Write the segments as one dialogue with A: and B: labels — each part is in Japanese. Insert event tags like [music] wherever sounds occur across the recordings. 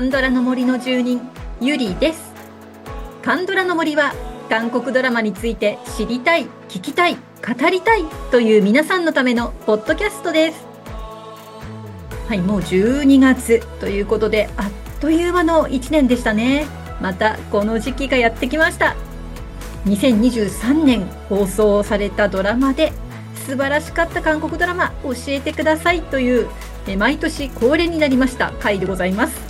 A: カンドラの森の住人ゆりです。カンドラの森は韓国ドラマについて知りたい聞きたい語りたいという皆さんのためのポッドキャストです。はいもう12月ということであっという間の1年でしたね。またこの時期がやってきました。2023年放送されたドラマで素晴らしかった韓国ドラマ教えてくださいという毎年恒例になりました回でございます。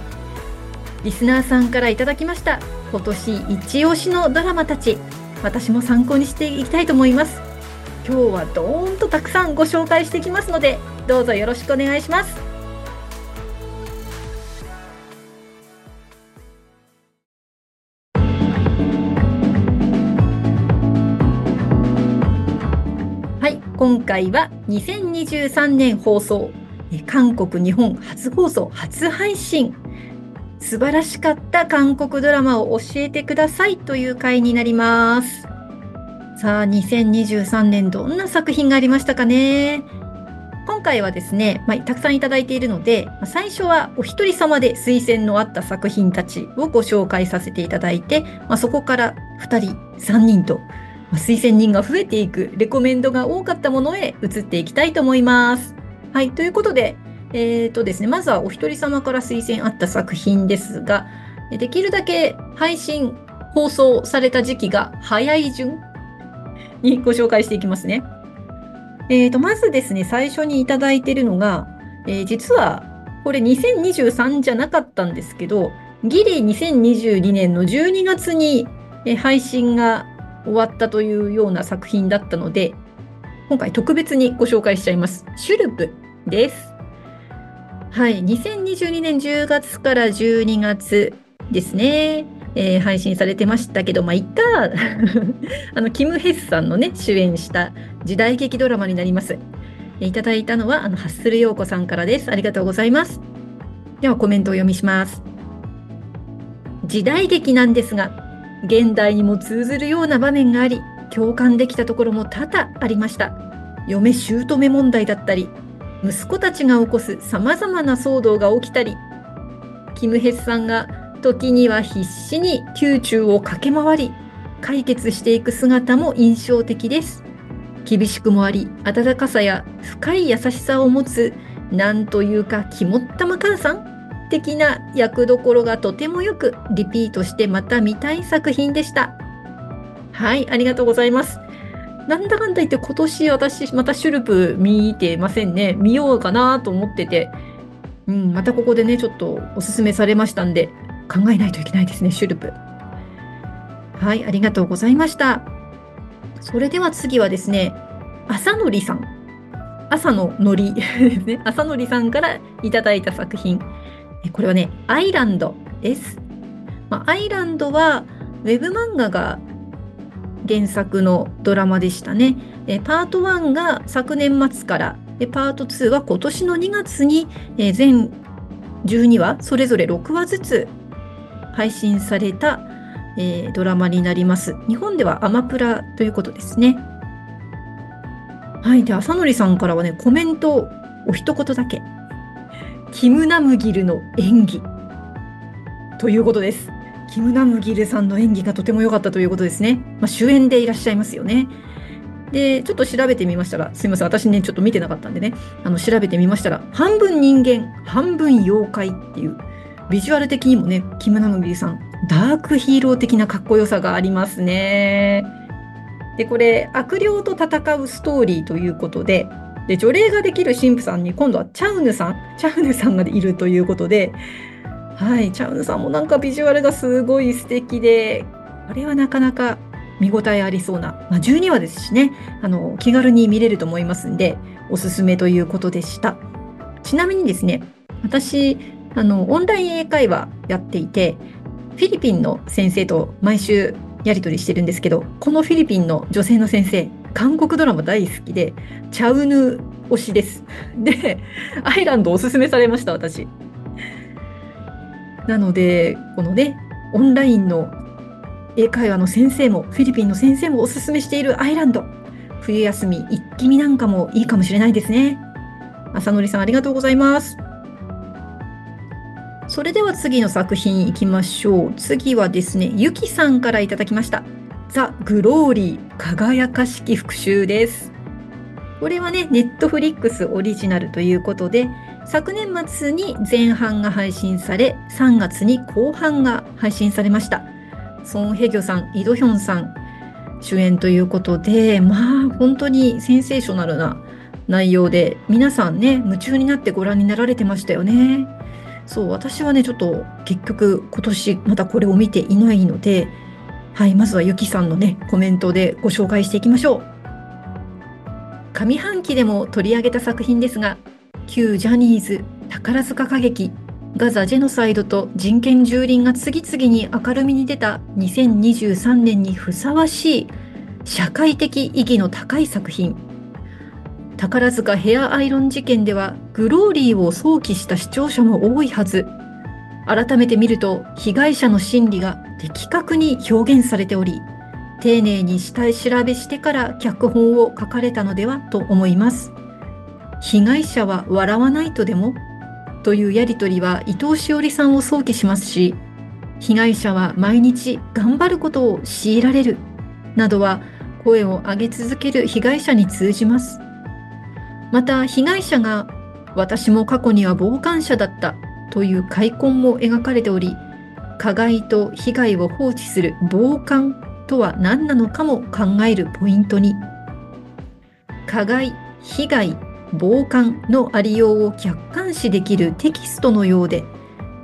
A: リスナーさんからいただきました今年一押しのドラマたち私も参考にしていきたいと思います。今日はどーんとたくさんご紹介していきますのでどうぞよろしくお願いします。はい今回は2023年放送韓国日本初放送初配信。素晴らしかった韓国ドラマを教えてくださいという回になりますさあ2023年どんな作品がありましたかね今回はですね、まあ、たくさんいただいているので、最初はお一人様で推薦のあった作品たちをご紹介させていただいて、まあ、そこから2人3人と推薦人が増えていくレコメンドが多かったものへ移っていきたいと思います。はい、ということで、えっ、ー、とですね、まずはお一人様から推薦あった作品ですが、できるだけ配信、放送された時期が早い順にご紹介していきますね。えっ、ー、と、まずですね、最初にいただいているのが、えー、実はこれ2023じゃなかったんですけど、ギリ2022年の12月に配信が終わったというような作品だったので、今回特別にご紹介しちゃいます。シュルプです。はい、2022年10月から12月ですね。えー、配信されてましたけど、まあ、いっか。[laughs] あの、キム・ヘスさんのね、主演した時代劇ドラマになります。いただいたのは、あの、ハッスル陽子さんからです。ありがとうございます。では、コメントを読みします。時代劇なんですが、現代にも通ずるような場面があり共感できたところも多々ありました嫁姑問題だったり息子たちが起こすさまざまな騒動が起きたりキム・ヘスさんが時には必死に宮中を駆け回り解決していく姿も印象的です厳しくもあり温かさや深い優しさを持つなんというか肝っ玉母さん的な役どころがとてもよくリピートしてまた見たい作品でした。はい、ありがとうございます。なんだかんだ言って今年私またシュルプ見てませんね。見ようかなと思ってて、うん、またここでね、ちょっとおすすめされましたんで、考えないといけないですね、シュルプ。はい、ありがとうございました。それでは次はですね、朝のりさん。朝ののり [laughs] ね。朝のりさんからいただいた作品。これはね、アイランドです。まあ、アイランドはウェブ漫画が原作のドラマでしたね。えパート1が昨年末からでパート2は今年の2月に、え全12話それぞれ6話ずつ配信された、えー、ドラマになります。日本ではアマプラということですね。はい。で、浅野さんからはね、コメントお一言だけ [laughs] キム・ナムギルの演技ということです。キム・ナムギルさんの演技がとても良かったということですね。まあ、主演でいらっしゃいますよね。で、ちょっと調べてみましたら、すいません、私ね、ちょっと見てなかったんでね、あの調べてみましたら、半分人間、半分妖怪っていう、ビジュアル的にもね、キム・ナムギルさん、ダークヒーロー的なかっこよさがありますね。で、これ、悪霊と戦うストーリーということで、で除霊ができる神父さんに今度はチャウヌさんチャウヌさんがいるということではいチャウヌさんもなんかビジュアルがすごい素敵でこれはなかなか見応えありそうな、まあ、12話ですしねあの気軽に見れると思いますんでおすすめということでしたちなみにですね私あのオンライン英会話やっていてフィリピンの先生と毎週やり取りしてるんですけどこのフィリピンの女性の先生韓国ドラマ大好きで、チャウヌ推しです。で、アイランドおすすめされました、私。なので、このね、オンラインの英会話の先生も、フィリピンの先生もおすすめしているアイランド。冬休み一気見なんかもいいかもしれないですね。浅野さんありがとうございます。それでは次の作品いきましょう。次はですね、ゆきさんからいただきました。ザ・グローリー輝かしき復讐です。これはね、ネットフリックスオリジナルということで、昨年末に前半が配信され、3月に後半が配信されました。ソン・ヘギョさん、イドヒョンさん主演ということで、まあ本当にセンセーショナルな内容で、皆さんね、夢中になってご覧になられてましたよね。そう、私はね、ちょっと結局今年またこれを見ていないので、はい、まずはゆきさんのね、コメントでご紹介していきましょう。上半期でも取り上げた作品ですが、旧ジャニーズ宝塚歌劇ガザ・ジェノサイドと人権蹂躙が次々に明るみに出た2023年にふさわしい社会的意義の高い作品。宝塚ヘアアイロン事件ではグローリーを想起した視聴者も多いはず。改めて見ると被害者の心理が的確に表現されており丁寧に下調べしてから脚本を書かれたのではと思います。被害者は笑わないとでも？というやりとりは伊藤詩織さんを想起しますし、被害者は毎日頑張ることを強いられるなどは声を上げ続ける被害者に通じます。また被害者が私も過去には傍観者だったという開墾も描かれており、加害と被害を放置する傍観とは何なのかも考えるポイントに。加害、被害、傍観のありようを客観視できるテキストのようで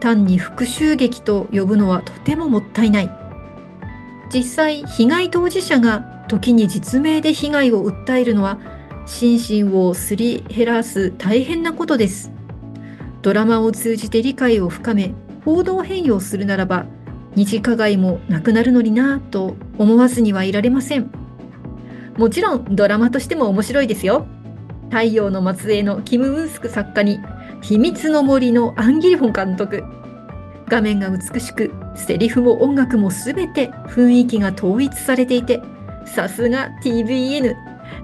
A: 単に復讐劇と呼ぶのはとてももったいない。実際被害当事者が時に実名で被害を訴えるのは心身をすり減らす大変なことです。ドラマを通じて理解を深め報道変容するならば二次加害もなくなるのになぁと思わずにはいられません。もちろんドラマとしても面白いですよ。太陽の末裔のキム・ウンスク作家に秘密の森のアンギリフォン監督。画面が美しくセリフも音楽も全て雰囲気が統一されていてさすが TVN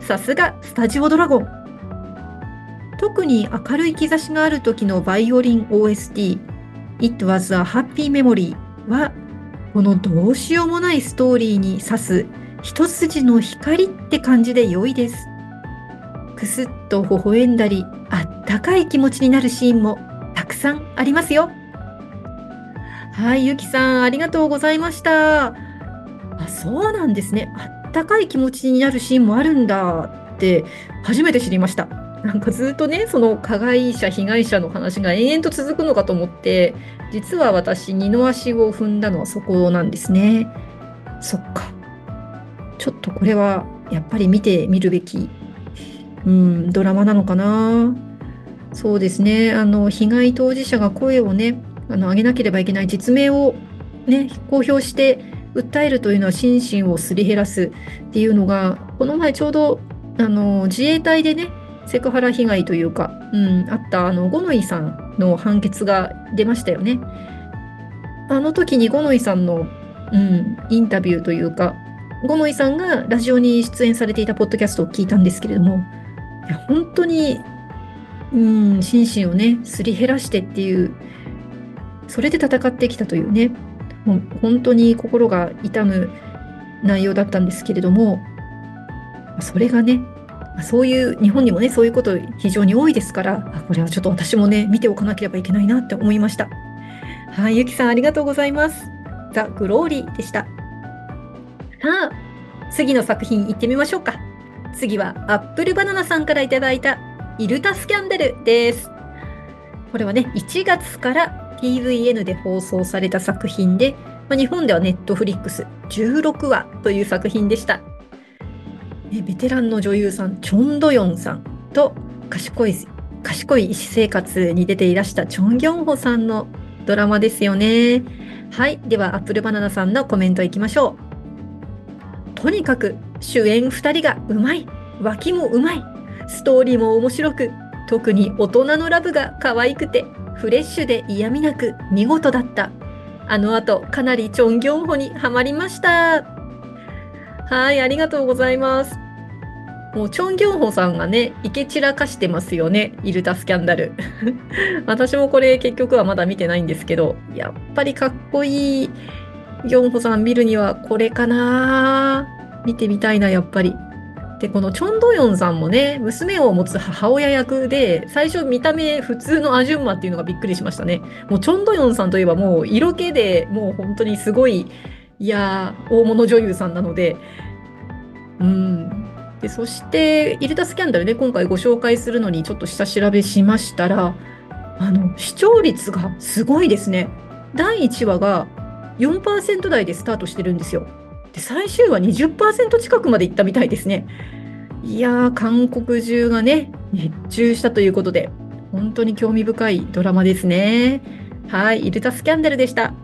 A: さすがスタジオドラゴン。特に明るい兆しがある時のバイオリン OST It was a happy memory はこのどうしようもないストーリーに指す一筋の光って感じで良いです。くすっと微笑んだりあったかい気持ちになるシーンもたくさんありますよ。はいゆきさんありがとうございました。あそうなんですね。あったかい気持ちになるシーンもあるんだ。って初めて知りました。なんかずっとねその加害者被害者の話が延々と続くのかと思って実は私二の足を踏んだのはそこなんですね。そっか。ちょっとこれはやっぱり見てみるべきうん、ドラマなのかな？そうですね。あの、被害当事者が声をね、あの、上げなければいけない実名をね、公表して訴えるというのは心身をすり減らすっていうのが、この前ちょうど、あの、自衛隊でね、セクハラ被害というか、うん、あったあの五ノ井さんの判決が出ましたよね。あの時に五ノ井さんの、うん、インタビューというか、五ノ井さんがラジオに出演されていたポッドキャストを聞いたんですけれども、本当に、うん、心身をね、すり減らしてっていう、それで戦ってきたというね、もう本当に心が痛む内容だったんですけれども、それがね、そういう、日本にもね、そういうこと非常に多いですから、これはちょっと私もね、見ておかなければいけないなって思いました。はい、ゆきさんありがとうございます。ザ・グローリーでした。さあ、次の作品行ってみましょうか。次はアップルバナナさんからいただいたイルタスキャンダルです。これはね、1月から TVN で放送された作品で、まあ、日本ではネットフリックス16話という作品でした。ベテランの女優さん、チョン・ドヨンさんと賢い、賢い医師生活に出ていらしたチョン・ギョンホさんのドラマですよね。はい。では、アップルバナナさんのコメントいきましょう。とにかく主演2人がうまい。脇もうまい。ストーリーも面白く。特に大人のラブが可愛くてフレッシュで嫌味なく見事だった。あの後かなりチョンギョンホにはまりました。はいありがとうございます。もうチョン・ギョンホさんがね、いけ散らかしてますよね、イルタスキャンダル。[laughs] 私もこれ結局はまだ見てないんですけど、やっぱりかっこいい。ギョンホさん見るにはこれかな。見てみたいな、やっぱり。で、このチョン・ドヨンさんもね、娘を持つ母親役で、最初見た目普通のアジュンマっていうのがびっくりしましたね。もうチョン・ドヨンさんといえばもう色気でもう本当にすごい、いやー、大物女優さんなので、うん、でそしてイルタスキャンダルね今回ご紹介するのにちょっと下調べしましたらあの視聴率がすごいですね第1話が4%台でスタートしてるんですよで最終話20%近くまでいったみたいですねいやー韓国中がね熱中したということで本当に興味深いドラマですねはいイルタスキャンダルでした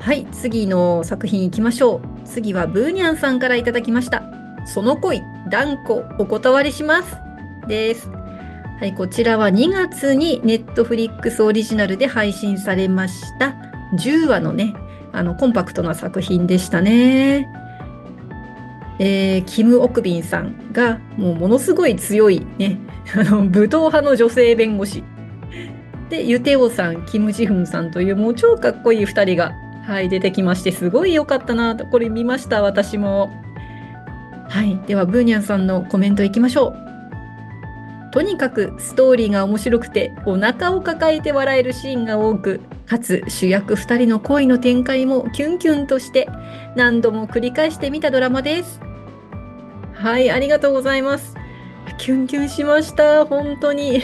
A: はい次の作品いきましょう次はブーニャンさんからいただきました。その恋、断固お断りします。です。はい、こちらは2月にネットフリックスオリジナルで配信されました10話のね、あのコンパクトな作品でしたね。えー、キム・オクビンさんがもうものすごい強いね、[laughs] あの武闘派の女性弁護士。で、ユテオさん、キム・ジフンさんというもう超かっこいい2人がはい、出てきまして、すごい良かったなと、これ見ました、私も。はい、では、ブーニャンさんのコメントいきましょう。とにかくストーリーが面白くて、お腹を抱えて笑えるシーンが多く、かつ主役2人の恋の展開もキュンキュンとして、何度も繰り返してみたドラマです。はい、ありがとうございます。キュンキュンしました、本当に。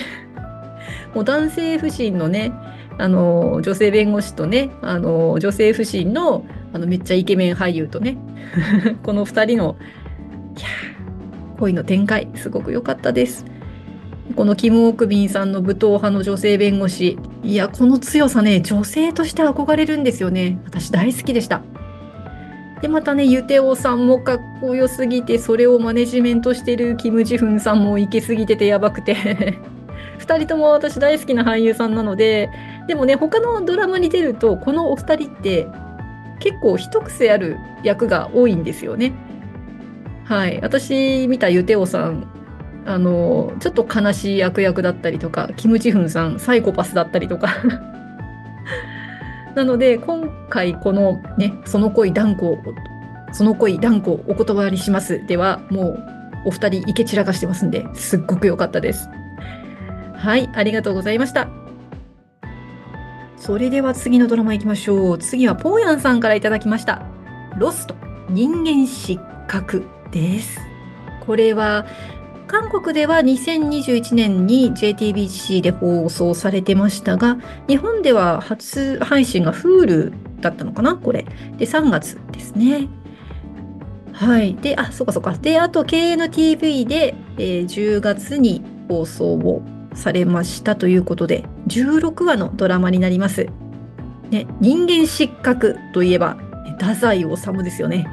A: [laughs] もう男性不信のね、あの女性弁護士とねあの女性不信のあのめっちゃイケメン俳優とね [laughs] この2人のいや恋の展開すごく良かったです。このキム・オクビンさんの武闘派の女性弁護士。いやこの強さね女性として憧れるんですよね。私大好きでした。でまたねユテオさんもかっこよすぎてそれをマネジメントしてるキム・ジフンさんもイケすぎててやばくて。[laughs] 2人とも私大好きな俳優さんなのででもね他のドラマに出るとこのお二人って結構一癖ある役が多いんですよね。はい、私見たユテオさんあのちょっと悲しい悪役だったりとかキム・ジフンさんサイコパスだったりとか [laughs] なので今回このね「その恋断固その恋断固お断りします」ではもうお二人イケ散らかしてますんですっごく良かったです。はい、ありがとうございました。それでは次のドラマ行きましょう。次はポーヤンさんからいただきました。ロスト、人間失格です。これは、韓国では2021年に JTBC で放送されてましたが、日本では初配信が Hulu だったのかなこれ。で、3月ですね。はい。で、あ、そうかそうか。で、あと KNTV で、えー、10月に放送をされましたということで16話のドラマになります。ね、人間失格といえば太宰治ですよね。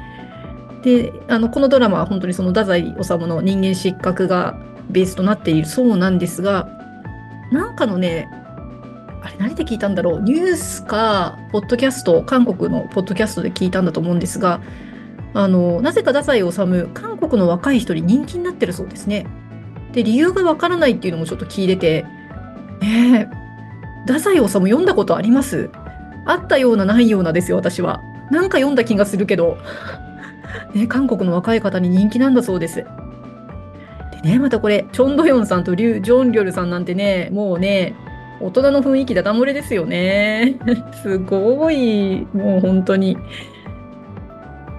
A: であのこのドラマは本当にその太宰治の人間失格がベースとなっている。そうなんですがなんかのねあれ何で聞いたんだろう。ニュースかポッドキャスト韓国のポッドキャストで聞いたんだと思うんですがあのなぜか太宰治韓国の若い人に人気になってるそうですね。で理由がわからないっていうのもちょっと聞いててえー、太宰治読んだことあります？あったようなないようなですよ私は。なんか読んだ気がするけど、ね、韓国の若い方に人気なんだそうですでねまたこれチョン・ドヨンさんとリュ・ジョンリョルさんなんてねもうね大人の雰囲気だだ漏れですよね [laughs] すごいもう本当に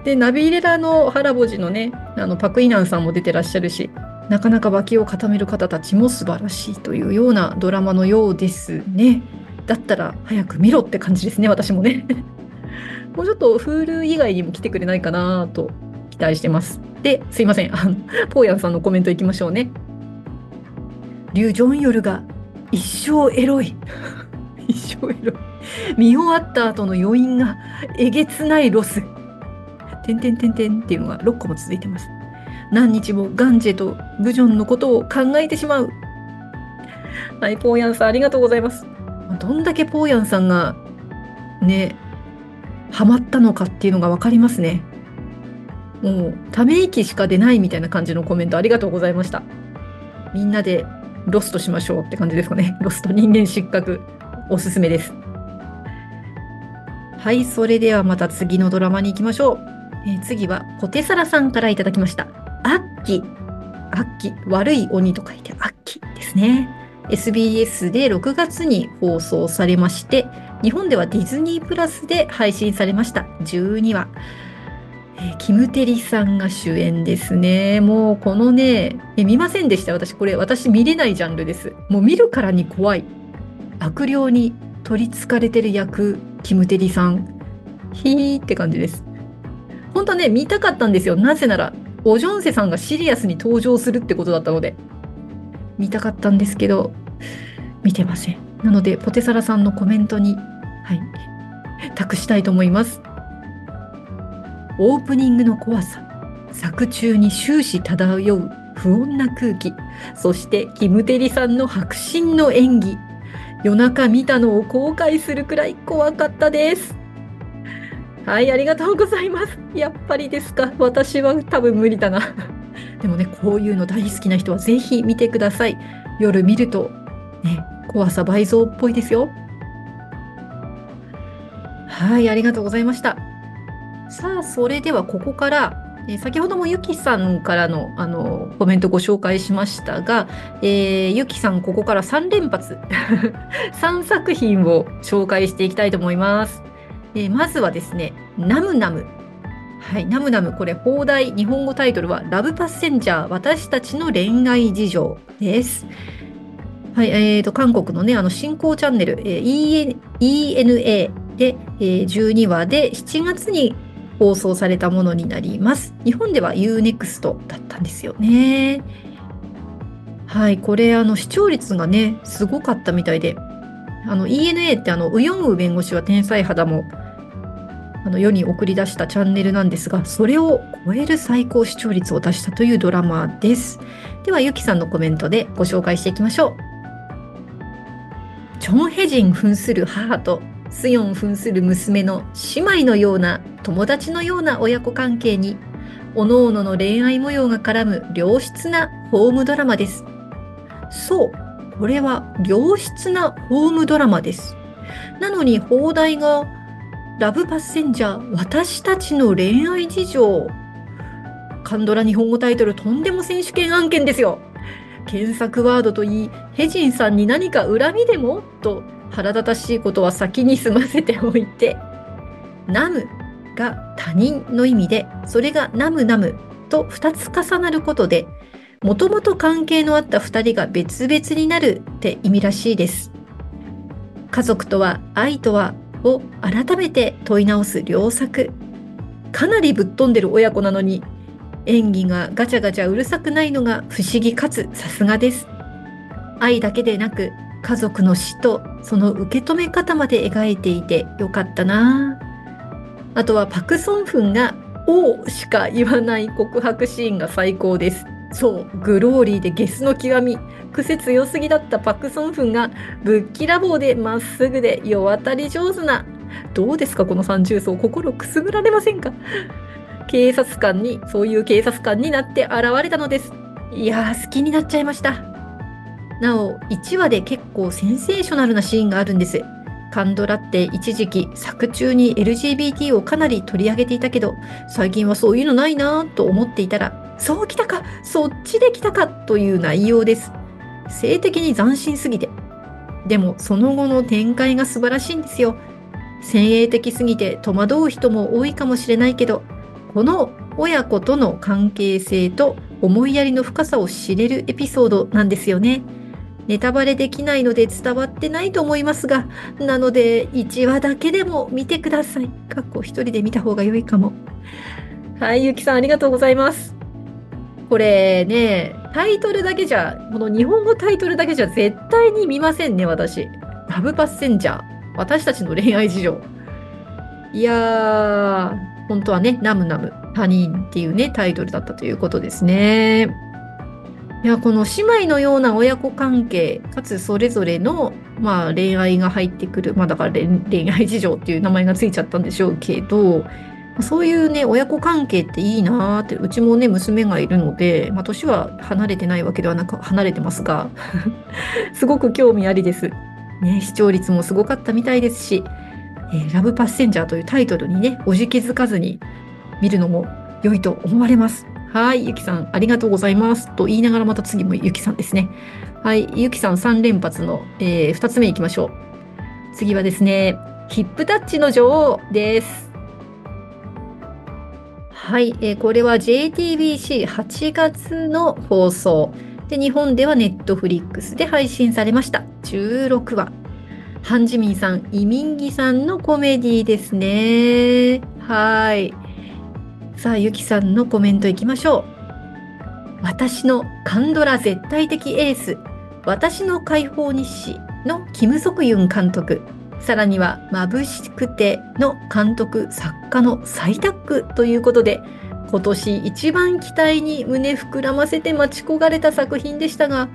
A: でナビレラのハラボジのねあのパク・イナンさんも出てらっしゃるしなかなか脇を固める方たちも素晴らしいというようなドラマのようですね。だったら早く見ろって感じですね、私もね。もうちょっと Hulu 以外にも来てくれないかなと期待してます。で、すいません。あの、ポーヤンさんのコメントいきましょうね。リュウ・ジョンヨルが一生エロい。[laughs] 一生エロい。見終わった後の余韻がえげつないロス。てんてんてんてんっていうのが6個も続いてます。何日もガンジェとブジョンのことを考えてしまう。はい、ポーヤンさんありがとうございます。どんだけポーヤンさんがね、ハマったのかっていうのが分かりますね。もうため息しか出ないみたいな感じのコメントありがとうございました。みんなでロストしましょうって感じですかね。[laughs] ロスト人間失格おすすめです。はい、それではまた次のドラマに行きましょう。え、次はポテサラさんからいただきました。アッキ。アッキ。悪い鬼と書いてアッキですね。SBS で6月に放送されまして、日本ではディズニープラスで配信されました12話。えー、キム・テリさんが主演ですね。もうこのね、え見ませんでした？私、これ、私見れないジャンルです。もう見るからに怖い。悪霊に取りつかれてる役、キム・テリさん。ひーって感じです。本当ね、見たかったんですよ。なぜなら、オジョンセさんがシリアスに登場するってことだったので。見たかったんですけど、見てません。なので、ポテサラさんのコメントに、はい、託したいと思います。オープニングの怖さ、作中に終始漂う不穏な空気、そしてキムテリさんの迫真の演技。夜中見たのを後悔するくらい怖かったです。はい、ありがとうございます。やっぱりですか。私は多分無理だな。でもね、こういうの大好きな人はぜひ見てください。夜見ると、ね、怖さ倍増っぽいですよ。はい、ありがとうございました。さあ、それではここから、え、先ほどもゆきさんからのあのコメントご紹介しましたが、えー、ゆきさんここから3連発3作品を紹介していきたいと思います。えー、まずはですね、ナムナム。はい、ナムナム、これ、放題、日本語タイトルは、ラブパッセンジャー、私たちの恋愛事情です。はい、えーと、韓国のね、あの、進行チャンネル、えー、ENA で、えー、12話で7月に放送されたものになります。日本では UNEXT だったんですよね。はい、これあの視聴率がね、すごかったみたいで、あの ENA ってあのウヨンウ弁護士は天才肌もあの世に送り出したチャンネルなんですが、それを超える最高視聴率を出したというドラマです。では、ゆきさんのコメントでご紹介していきましょう。チョン・ヘジン扮する母とスヨン扮する娘の姉妹のような友達のような親子関係に各々の恋愛模様が絡む良質なホームドラマです。そう、これは良質なホームドラマです。なのに放題がラブパッセンジャー私たちの恋愛事情カンドラ日本語タイトルとんでも選手権案件ですよ。検索ワードといい、ヘジンさんに何か恨みでも？と腹立たしいことは先に済ませておいて、ナムが他人の意味で、それがナムナムと2つ重なることで、もともと関係のあった2人が別々になるって意味らしいです。家族とは愛とはを改めて問い直す良作。かなりぶっ飛んでる親子なのに、演技がガチャガチャうるさくないのが不思議かつさすがです。愛だけでなく家族の死とその受け止め方まで描いていてよかったな。あとはパク・ソンフンが「おしか言わない告白シーンが最高です。そうグローリーでゲスの極み。癖強すぎだったパク・ソンフンがぶっきらぼうでまっすぐで世渡り上手な。どうですかこの三重奏。心くすぐられませんか？警察官にそういう警察官になって現れたのです。いやー好きになっちゃいました。なお、1話で結構センセーショナルなシーンがあるんです。カンドラって一時期作中に LGBT をかなり取り上げていたけど、最近はそういうのないなぁと思っていたら、そうきたかそっちで来たかという内容です。性的に斬新すぎて。でもその後の展開が素晴らしいんですよ。先鋭的すぎて戸惑う人も多いかもしれないけど、この親子との関係性と思いやりの深さを知れるエピソードなんですよね。ネタバレできないので伝わってないと思いますが、なので1話だけでも見てください。かっこ一人で見た方が良いかも。はい、ゆきさんありがとうございます。これね、タイトルだけじゃ、この日本語タイトルだけじゃ絶対に見ませんね、私。ラブパッセンジャー。私たちの恋愛事情。いやー、本当はね、ナムナム、他人っていうね、タイトルだったということですね。いやこの姉妹のような親子関係かつそれぞれの、まあ、恋愛が入ってくる、まあ、だから恋愛事情っていう名前がついちゃったんでしょうけどそういうね親子関係っていいなーってうちもね娘がいるので、まあ、年は離れてないわけではなく離れてますが [laughs] すごく興味ありです。ね、視聴率もすごかったみたいですし、えー、ラブパッセンジャーというタイトルにねおじけづかずに見るのも良いと思われます。はい、ゆきさん、ありがとうございます。と言いながらまた次もゆきさんですね。はい、ゆきさん3連発の、えー、2つ目いきましょう。次はですね、ヒップタッチの女王です。はい、えー、これは JTBC8 月の放送。で、日本ではネットフリックスで配信されました。16話。ハンジミンさん、イミンギさんのコメディですね。はい。さあ、ゆきさんのコメントいきましょう。私のカンドラ絶対的エース、私の解放日誌のキム・ソクユン監督、さらには眩しくての監督、作家の再タッグということで、今年一番期待に胸膨らませて待ち焦がれた作品でしたが、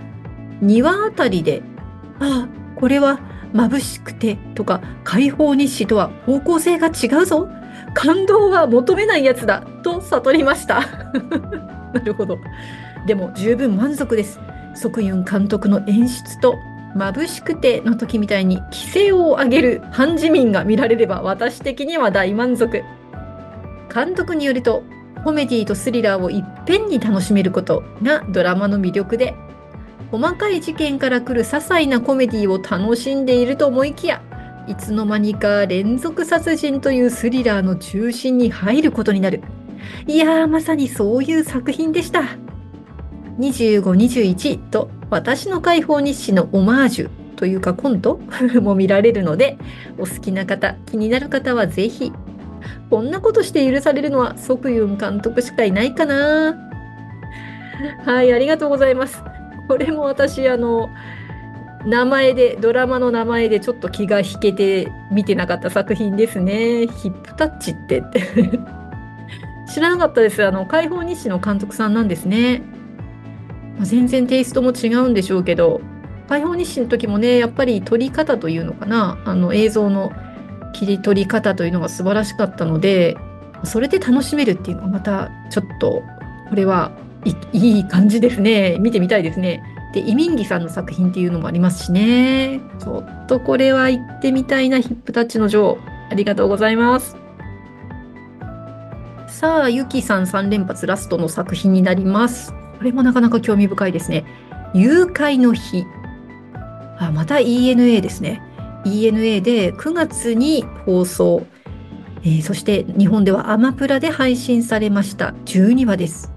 A: 2話あたりで、ああ、これは眩しくてとか解放日誌とは方向性が違うぞ感動は求めないやつだと悟りました。[laughs] なるほど。でも十分満足です。即ユン監督の演出と眩しくての時みたいに規制を上げるハンジミンが見られれば私的には大満足。監督によるとコメディとスリラーをいっぺんに楽しめることがドラマの魅力で細かい事件から来る些細なコメディを楽しんでいると思いきやいつの間にか連続殺人というスリラーの中心に入ることになる。いやー、まさにそういう作品でした。25、21と私の解放日誌のオマージュというかコントも見られるので、お好きな方、気になる方はぜひ。こんなことして許されるのは即ユン監督しかいないかな。はい、ありがとうございます。これも私、あの、名前で、ドラマの名前でちょっと気が引けて見てなかった作品ですね。ヒップタッチって [laughs] 知らなかったです。あの、解放日誌の監督さんなんですね。まあ、全然テイストも違うんでしょうけど、解放日誌の時もね、やっぱり撮り方というのかな、あの映像の切り取り方というのが素晴らしかったので、それで楽しめるっていうのはまたちょっと、これはいい感じですね。見てみたいですね。でイミンギさんの作品っていうのもありますしね。ちょっとこれは行ってみたいなヒップタッチの女王ありがとうございます。さあゆきさん3連発ラストの作品になります。これもなかなか興味深いですね。誘拐の日。あまた ENA ですね。ENA で9月に放送、えー、そして日本ではアマプラで配信されました。12話です。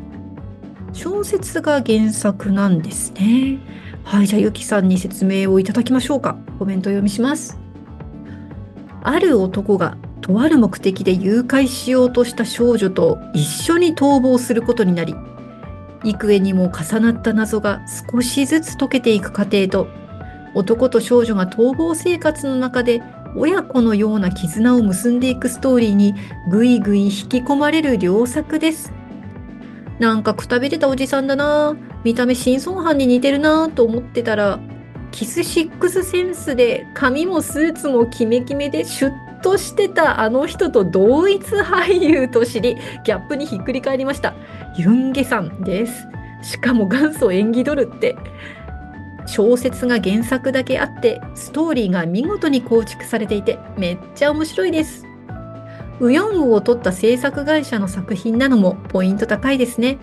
A: 小説が原作なんですね。はい、じゃあゆきさんに説明をいただきましょうか。コメント読みします。ある男がとある目的で誘拐しようとした少女と一緒に逃亡することになり、幾重にも重なった謎が少しずつ解けていく過程と、男と少女が逃亡生活の中で親子のような絆を結んでいくストーリーにぐいぐい引き込まれる良作です。なんかくたびれたおじさんだな。見た目真相犯に似てるなと思ってたらキスシックスセンスで髪もスーツもキメキメでシュッとしてたあの人と同一俳優と知りギャップにひっくり返りました。ユンゲさんです。しかも元祖演技ドルって小説が原作だけあってストーリーが見事に構築されていてめっちゃ面白いです。ウヨンウを取った制作会社の作品なのもポイント高いですね。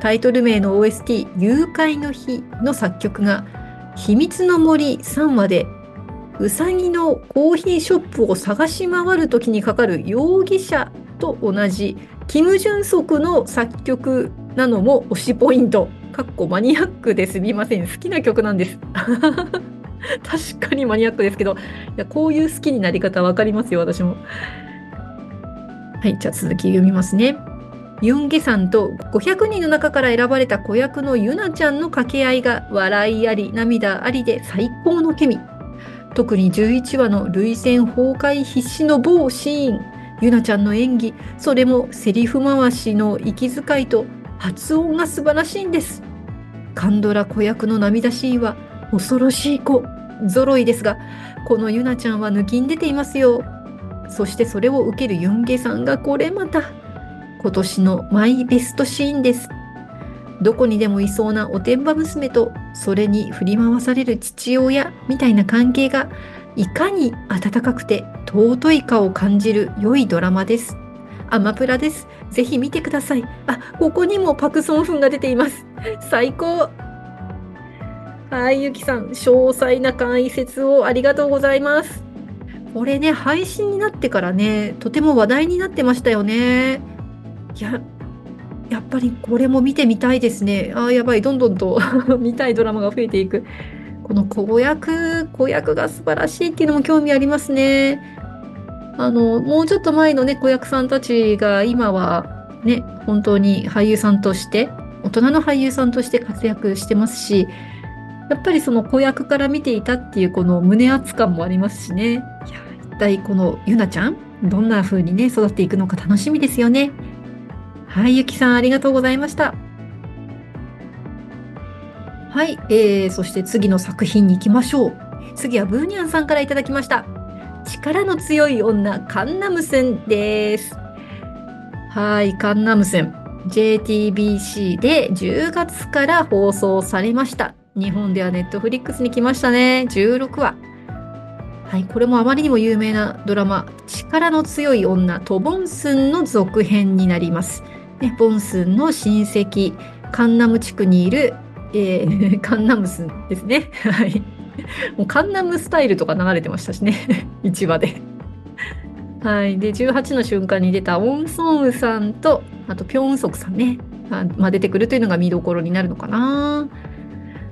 A: タイトル名の OST「誘拐の日」の作曲が「秘密の森」3話でうさぎのコーヒーショップを探し回る時にかかる容疑者と同じキム・ジュンソクの作曲なのも推しポイント。かっこマニアックですみません。好きな曲なんです。[laughs] 確かにマニアックですけど、いやこういう好きになり方分かりますよ、私も。はい、じゃあ続き読みますね。ユンゲさんと500人の中から選ばれた子役のユナちゃんの掛け合いが笑いあり涙ありで最高のケミ。特に11話の涙腺崩壊必至の某シーン。ユナちゃんの演技、それもセリフ回しの息遣いと発音が素晴らしいんです。カンドラ子役の涙シーンは恐ろしい子揃いですが、このユナちゃんは抜きん出ていますよ。そしてそれを受けるユンゲさんがこれまた今年のマイベストシーンです。どこにでもいそうなおてんば娘とそれに振り回される父親みたいな関係がいかに温かくて尊いかを感じる良いドラマです。アマプラです。ぜひ見てください。あ、ここにもパクソンフンが出ています。最高。はい、ゆきさん、詳細な解説をありがとうございます。これね、配信になってからね、とても話題になってましたよね。いや、やっぱりこれも見てみたいですね。あーやばい、どんどんと [laughs] 見たいドラマが増えていく。この子役、子役が素晴らしいっていうのも興味ありますね。あの、もうちょっと前のね、子役さんたちが今はね、本当に俳優さんとして、大人の俳優さんとして活躍してますし、やっぱりその子役から見ていたっていうこの胸熱感もありますしね。いや、体このゆなちゃん、どんな風にね、育っていくのか楽しみですよね。はい、ゆきさんありがとうございました。はい、えー、そして次の作品に行きましょう。次はブーニャンさんからいただきました。力の強い女、カンナムスンです。はい、カンナムスン。JTBC で10月から放送されました。日本ではネットフリックスに来ましたね。16話。はい、これもあまりにも有名なドラマ、力の強い女、トボンスンの続編になります。ね、ボンスンの親戚、カンナム地区にいる、えー、[laughs] カンナムスンですね。はい。もうカンナムスタイルとか流れてましたしね。[laughs] 1話で。はい。で、18の瞬間に出たオンソンウさんと、あとピョンソクさんね。あまあ、出てくるというのが見どころになるのかな。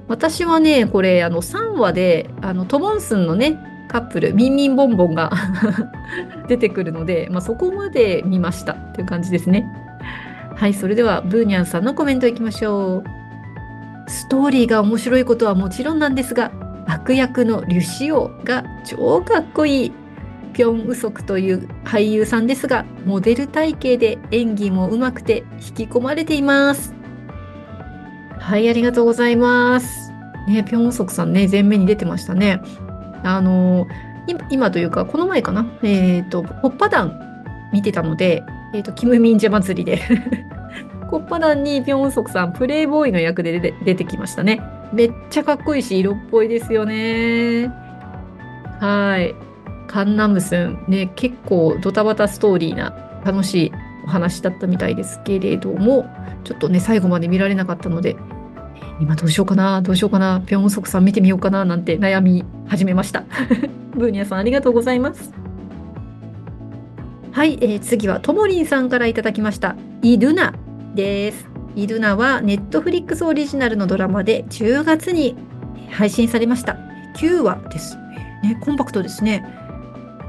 A: 私はね、これ、あの、3話で、あの、トボンスンのね、カップル、ミンミンボンボンが [laughs] 出てくるので、まあ、そこまで見ましたっていう感じですね。はい、それでは、ブーニャンさんのコメントいきましょう。ストーリーが面白いことはもちろんなんですが、悪役のリュシオが超かっこいい。ピョン・ウソクという俳優さんですが、モデル体型で演技も上手くて引き込まれています。はい、ありがとうございます。ね、ピョン・ウソクさんね、前面に出てましたね。あの今というか、この前かな、えっ、と、ホッパ団見てたので、えっ、と、キム・ミンジャ祭りで、ホッパ団にピョン・ソクさん、プレイボーイの役で出て出てきましたね。めっちゃかっこいいし、色っぽいですよね。はい。カンナムスン、ね、結構ドタバタストーリーな楽しいお話だったみたいですけれども、ちょっとね、最後まで見られなかったので、今どうしようかな、どうしようかな、ピョン・ウソクさん見てみようかな、なんて悩み始めました。[laughs] ブーニャさんありがとうございます。はい、えー次はともりんさんからいただきました。イドゥナです。イドゥナはネットフリックスオリジナルのドラマで10月に配信されました。9話です。ね、コンパクトですね。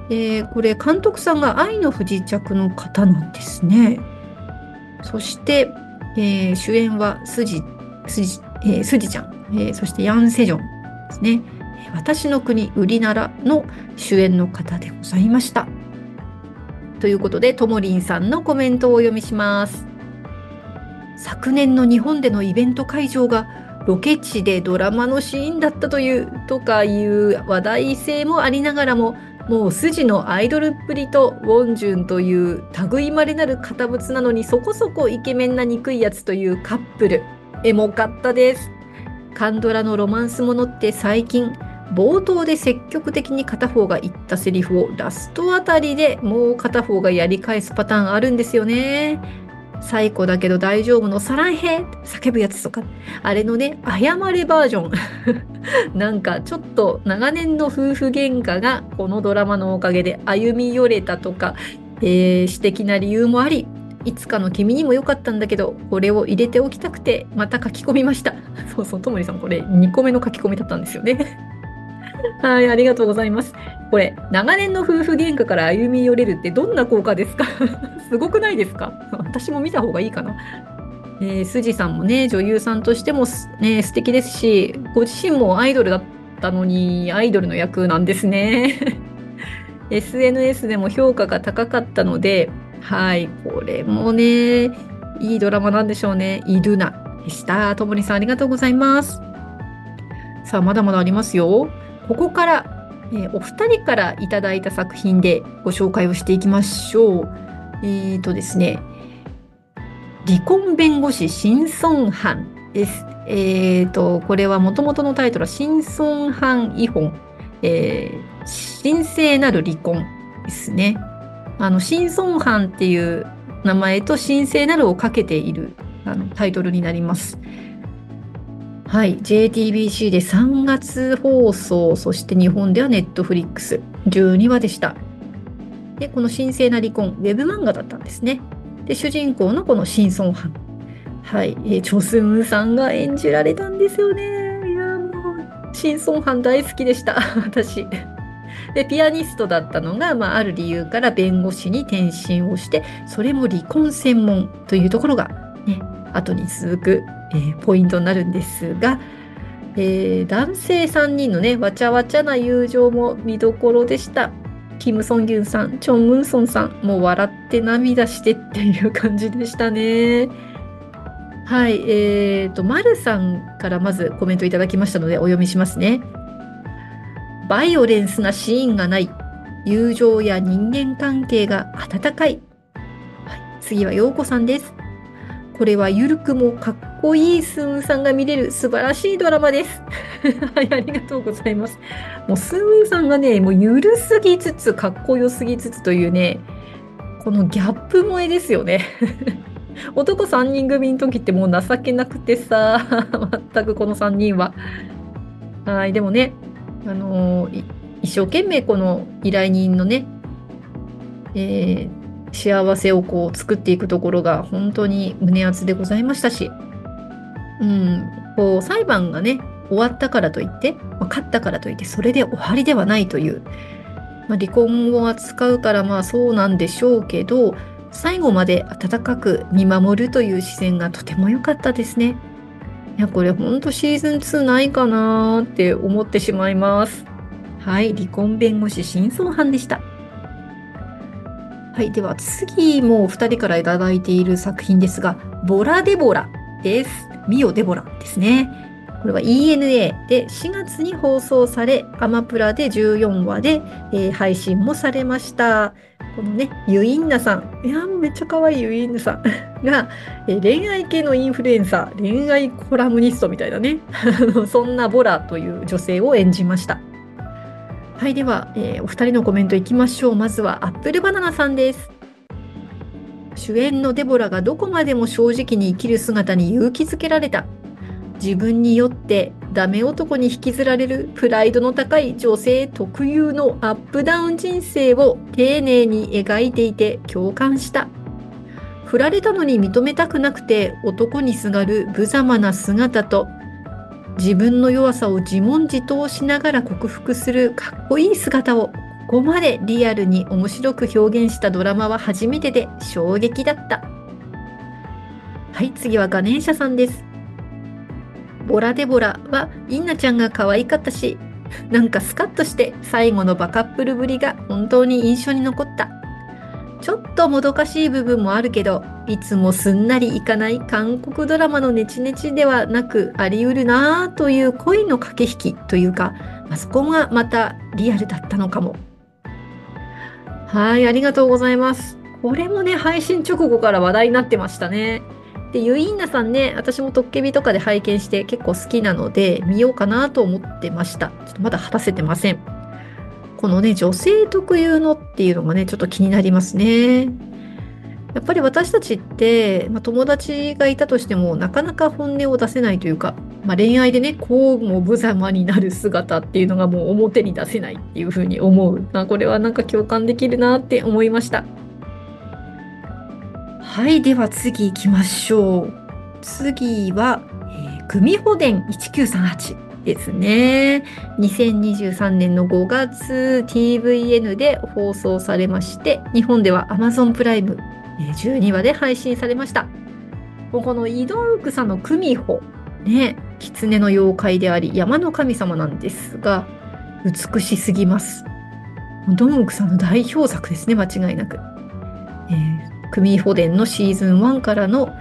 A: えーこれ監督さんが愛の不時着の方なんですね。そして、えー主演はスジ、スジ、えースジちゃん、えーそしてヤン・セジョンですね。私の国ウリナラの主演の方でございました。ということで、ともりんさんのコメントをお読みします。昨年の日本でのイベント会場がロケ地でドラマのシーンだったというとかいう話題性もありながらももう筋のアイドルっぷりとウォンジュンという類いまれなる堅物なのにそこそこイケメンな憎いやつというカップルエモかったです。カンドラのロマンスものって最近冒頭で積極的に片方が言ったセリフをラストあたりでもう片方がやり返すパターンあるんですよね。最高だけど大丈夫のサランヘ叫ぶやつとか。あれのね謝れバージョン。[laughs] なんかちょっと長年の夫婦喧嘩がこのドラマのおかげで歩み寄れたとか、えー私的な理由もありいつかの君にも良かったんだけどこれを入れておきたくてまた書き込みました。[laughs] そうそうともりさんこれ2個目の書き込みだったんですよね。[laughs] はいありがとうございます。これ長年の夫婦喧嘩から歩み寄れるってどんな効果ですか？[laughs] すごくないですか？私も見た方がいいかな。えー、スジさんもね女優さんとしてもす、ね、素敵ですしご自身もアイドルだったのにアイドルの役なんですね。SNS でも評価が高かったのではいこれもねいいドラマなんでしょうねイドゥナでしたともりさんありがとうございますさあまだまだありますよここからえー、お二人からいただいた作品でご紹介をしていきましょう。えっ、ー、とですね、離婚弁護士新孫藩です。えっ、ー、と、これはもともとのタイトルは新孫藩遺本、えー、神聖なる離婚ですね。あの、新孫藩っていう名前と神聖なるをかけているあのタイトルになります。はい、JTBC で3月放送、そして日本ではネットフリックス12話でした。で、この神聖な離婚、ウェブ漫画だったんですね。で、主人公のこのシンソンハン。はい、え、チョスンさんが演じられたんですよね。いや、もう、シンソンハン大好きでした、[laughs] 私。で、ピアニストだったのが、まあ、ある理由から弁護士に転身をして、それも離婚専門というところが、ね、後に続くえー、ポイントになるんですが、えー、男性3人のねわちゃわちゃな友情も見どころでした。キム・ソンギュンさん、チョン・ムンソンさん、もう笑って涙してっていう感じでしたね。はい、えーと、マルさんからまずコメントいただきましたのでお読みしますね。バイオレンスなシーンがない。友情や人間関係が温かい。はい、次は陽子さんです。これはゆるくもかっこいいスンさんが見れる素晴らしいドラマです。[laughs] はい、ありがとうございます。もうスンさんがね、もうゆるすぎつつ、かっこよすぎつつというね、このギャップ萌えですよね。[laughs] 男3人組の時ってもう情けなくてさ、[laughs] 全くこの3人は。はい、でもね、あの、一生懸命この依頼人のね、えー、幸せをこう作っていくところが本当に胸熱でございましたし、うん、こう裁判がね終わったからといって、まあ、勝ったからといってそれで終わりではないという、まあ、離婚を扱うからまあそうなんでしょうけど最後まで温かく見守るという視線がとても良かったですね。いやこれほんとシーズン2ないかなって思ってしまいます。はい、離婚弁護士真相犯でした。はい、では次もお二人から頂いている作品ですが、ボラデボラです。ミオデボラですね。これは ENA で4月に放送され、アマプラで14話で、えー、配信もされました。このね、ユインナさん。いや、めっちゃ可愛いユインナさん [laughs] が、えー、恋愛系のインフルエンサー、恋愛コラムニストみたいなね、[laughs] そんなボラという女性を演じました。はい、では、えー、お二人のコメントいきましょう。まずはアップルバナナさんです。主演のデボラがどこまでも正直に生きる姿に勇気づけられた。自分によってダメ男に引きずられるプライドの高い女性特有のアップダウン人生を丁寧に描いていて共感した。振られたのに認めたくなくて男にすがる無様な姿と自分の弱さを自問自答しながら克服するかっこいい姿をここまでリアルに面白く表現したドラマは初めてで衝撃だった。はい、次はガネーシャさんです。ボラデボラはインナちゃんが可愛かったし、[laughs] なんかスカッとして最後のバカップルぶりが本当に印象に残った。ちょっともどかしい部分もあるけど、いつもすんなりいかない韓国ドラマのネチネチではなくあり得るなぁという恋の駆け引きというか、まあ、そこがまたリアルだったのかも。はい、ありがとうございます。これもね、配信直後から話題になってましたね。で、ユインナさんね、私もトッケビとかで拝見して結構好きなので、見ようかなと思ってました。ちょっとまだ果たせてません。このね、女性特有のっていうのがね、ちょっと気になりますね。やっぱり私たちって、まあ、友達がいたとしてもなかなか本音を出せないというか、まあ、恋愛でねこうも無様になる姿っていうのがもう表に出せないっていうふうに思う、まあ、これはなんか共感できるなって思いましたはいでは次行きましょう次は、えー、組保伝1938ですね。2023年の5月 TVN で放送されまして、日本では Amazon プライム12話で配信されました。このイドンクさんのクミホ、ね、狐の妖怪であり山の神様なんですが、美しすぎます。ドンクさんの代表作ですね、間違いなく。えー、クミホ伝のシーズン1からの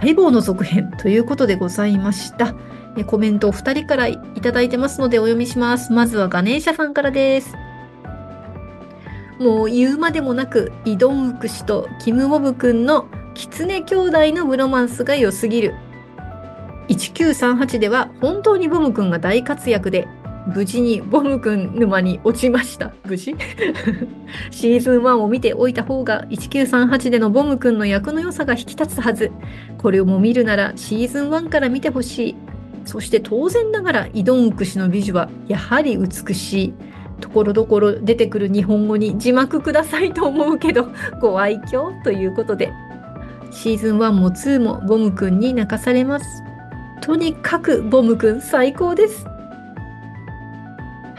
A: 待望の続編ということでございました。えコメントを2人からいただいてますのでお読みします。まずはガネーシャさんからです。もう言うまでもなく、イドンウク氏とキム・ボブ君のキツネ兄弟のブロマンスが良すぎる。1938では本当にボム君が大活躍で、無事にボム君沼に落ちました。無事？[laughs] シーズン1を見ておいた方が1938でのボム君の役の良さが引き立つはず。これをも見るならシーズン1から見てほしい。そして当然ながらイドンク氏の美女はやはり美しい。ところどころ出てくる日本語に字幕くださいと思うけど [laughs] ご愛嬌ということでシーズン1も2もボムくんに泣かされますとにかくボムくん最高です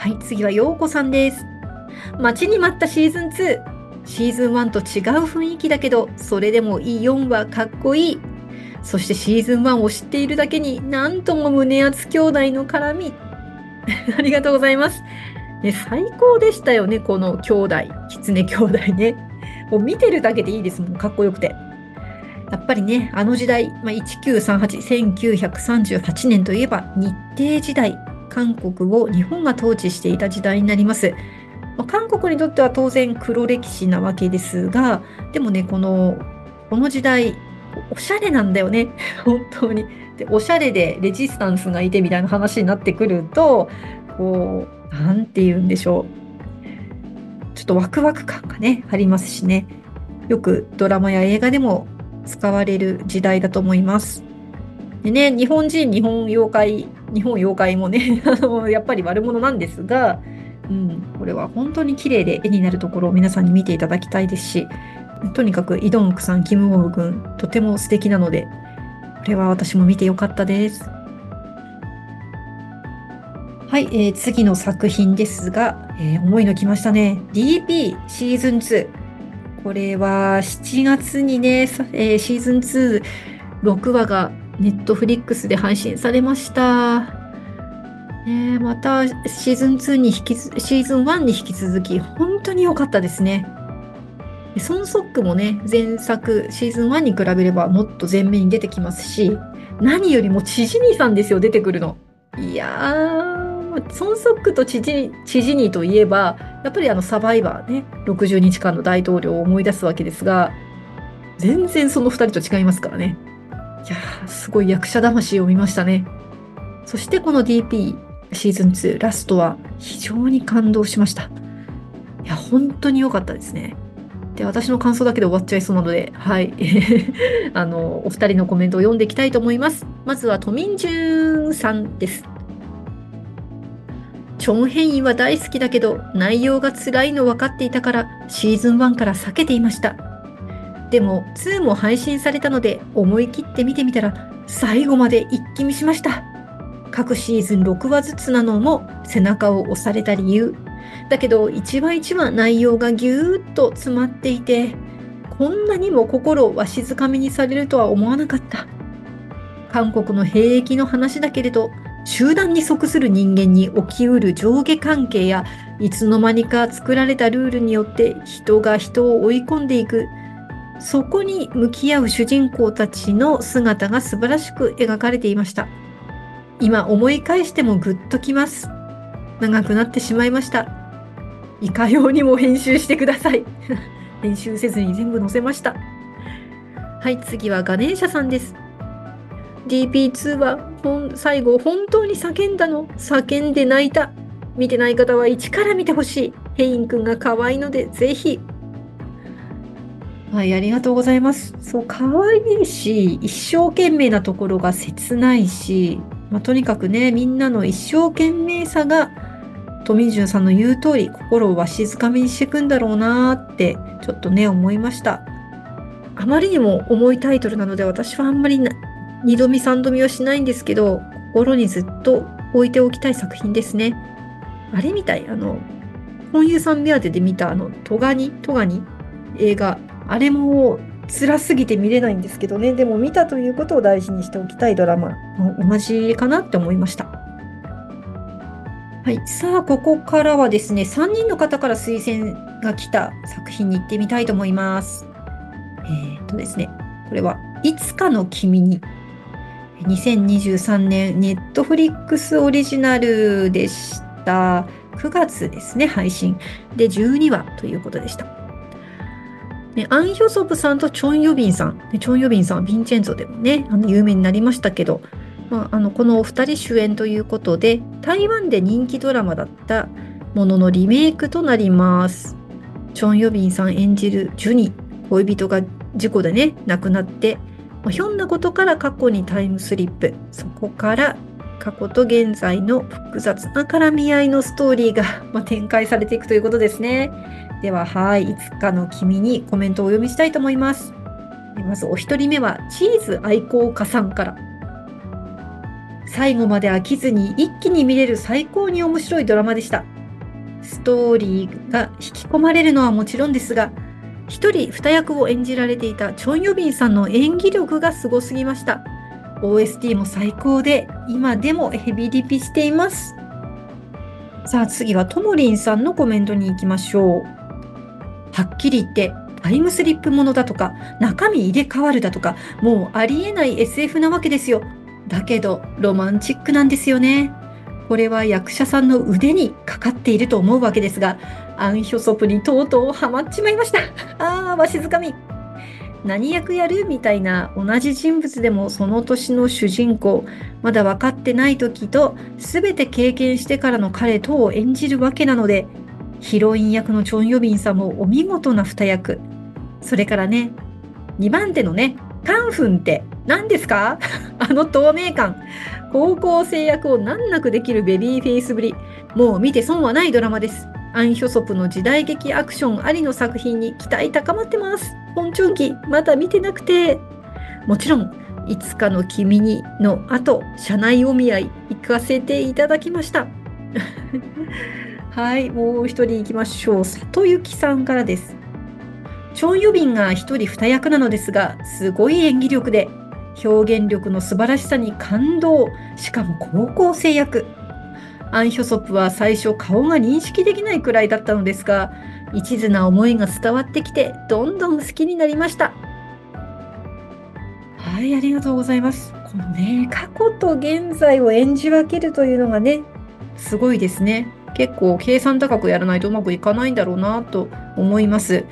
A: はい次はようこさんです。待ちに待ったシーズン2シーズン1と違う雰囲気だけどそれでもイオンはかっこいい。そしてシーズン1を知っているだけになんとも胸熱兄弟の絡み。[laughs] ありがとうございます。ね、最高でしたよね、この兄弟、狐兄弟ね。もう見てるだけでいいですもん、かっこよくて。やっぱりね、あの時代、まあ、1938、1938年といえば日帝時代、韓国を日本が統治していた時代になります。まあ、韓国にとっては当然黒歴史なわけですが、でもね、この、この時代、おしゃれなんだよね、[laughs] 本当に。で、おしゃれでレジスタンスがいてみたいな話になってくると、こう、なんて言うんでしょう。ちょっとワクワク感がね、ありますしね。よくドラマや映画でも使われる時代だと思います。でね、日本人、日本妖怪、日本妖怪もね、[laughs] やっぱり悪者なんですが、うん、これは本当に綺麗で絵になるところを皆さんに見ていただきたいですし、とにかくイドンクさん、キム・ウォブ君、とても素敵なので、これは私も見てよかったです。はい、えー、次の作品ですが、えー、重いの来ましたね。DP シーズン2。これは7月にね、えー、シーズン2、6話がネットフリックスで配信されました。ね、またシーズン2に引き、シーズン1に引き続き、本当に良かったですね。ソンソックもね、前作シーズン1に比べればもっと前面に出てきますし、何よりもチジニーさんですよ、出てくるの。いやー、ソン・ソックとチジチジニーといえばやっぱりあのサバイバーね60日間の大統領を思い出すわけですが全然その2人と違いますからねやすごい役者魂を見ましたねそしてこの DP シーズン2ラストは非常に感動しましたいや本当に良かったですねで私の感想だけで終わっちゃいそうなので、はい。[laughs] あの、お二人のコメントを読んでいきたいと思います。まずは、トミンジュンさんです。チョンヘインは大好きだけど内容が辛いの分かっていたからシーズン1から避けていました。でも2も配信されたので思い切って見てみたら最後まで一気見しました。各シーズン6話ずつなのも背中を押された理由。だけど1話1話内容がぎゅーっと詰まっていてこんなにも心をわしづかみにされるとは思わなかった。韓国の兵役の話だけれど集団に属する人間に起きうる上下関係やいつの間にか作られたルールによって人が人を追い込んでいくそこに向き合う主人公たちの姿が素晴らしく描かれていました。今思い返してもグッときます。長くなってしまいました。いかようにも編集してください。[laughs] 編集せずに全部載せました。はい次はガネーシャさんです。DP2 は本最後本当に叫んだの？叫んで泣いた。見てない方は一から見てほしい。ヘインくんが可愛いのでぜひ。はい、ありがとうございます。そう、可愛いし、一生懸命なところが切ないし、まあ、とにかくね、みんなの一生懸命さが、富潤さんの言う通り、心をわしづかみにしていくんだろうなって、ちょっとね、思いました。あまりにも重いタイトルなので、私はあんまり二度見三度見はしないんですけど、心にずっと置いておきたい作品ですね。あれみたい、あの、本屋さん目当てで見たあの、トガニ、トガニ？映画、あれも辛すぎて見れないんですけどね、でも見たということを大事にしておきたいドラマ、同じかなって思いました。はい。さあ、ここからはですね、3人の方から推薦が来た作品に行ってみたいと思います。えっ、とですね、これは、いつかの君に2023年ネットフリックスオリジナルでした。9月ですね、配信。で、12話ということでした。ね、アン・ヒョソプさんとチョン・ヨビンさん。チョン・ヨビンさんはヴィンチェンゾでもね、あの有名になりましたけど、まあ、あのこのお二人主演ということで、台湾で人気ドラマだったもののリメイクとなります。チョン・ヨビンさん演じるジュニ、恋人が事故でね、亡くなって、ひょんなことから過去にタイムスリップ。そこから過去と現在の複雑な絡み合いのストーリーが、ま展開されていくということですね。では、はい、いつかの君にコメントをお読みしたいと思います。まずお一人目は、チーズ愛好家さんから。最後まで飽きずに一気に見れる最高に面白いドラマでした。ストーリーが引き込まれるのはもちろんですが、一人二役を演じられていたチョン・ヨビンさんの演技力がすごすぎました。OST も最高で、今でもヘビリピしています。さあ次はともりんさんのコメントに行きましょう。はっきり言ってタイムスリップものだとか中身入れ替わるだとかもうありえない SF なわけですよ。だけどロマンチックなんですよね。これは役者さんの腕にかかっていると思うわけですがアン・ヒョソプにとうとうハマっちまいました。[laughs] ああ、わしづかみ。何役やるみたいな同じ人物でもその年の主人公まだ分かってない時と全て経験してからの彼とを演じるわけなのでヒロイン役のチョン・ヨビンさんもお見事な二役。それからね2番手のねカンフンって何ですか？[laughs] あの透明感。高校生役を難なくできるベビーフェイスぶり。もう見て損はないドラマです。アン・ヒョソプの時代劇アクションありの作品に期待高まってます。本長期まだ見てなくて。もちろんいつかの君にの後社内お見合い行かせていただきました。はいもう一人行きましょう。里幸さんからです。チョン・ユビンが一人二役なのですがすごい演技力で表現力の素晴らしさに感動。しかも高校生役。アン・ヒョソプは最初顔が認識できないくらいだったのですが一途な思いが伝わってきてどんどん好きになりました。はいありがとうございます。このね過去と現在を演じ分けるというのがねすごいですね。結構計算高くやらないとうまくいかないんだろうなと思います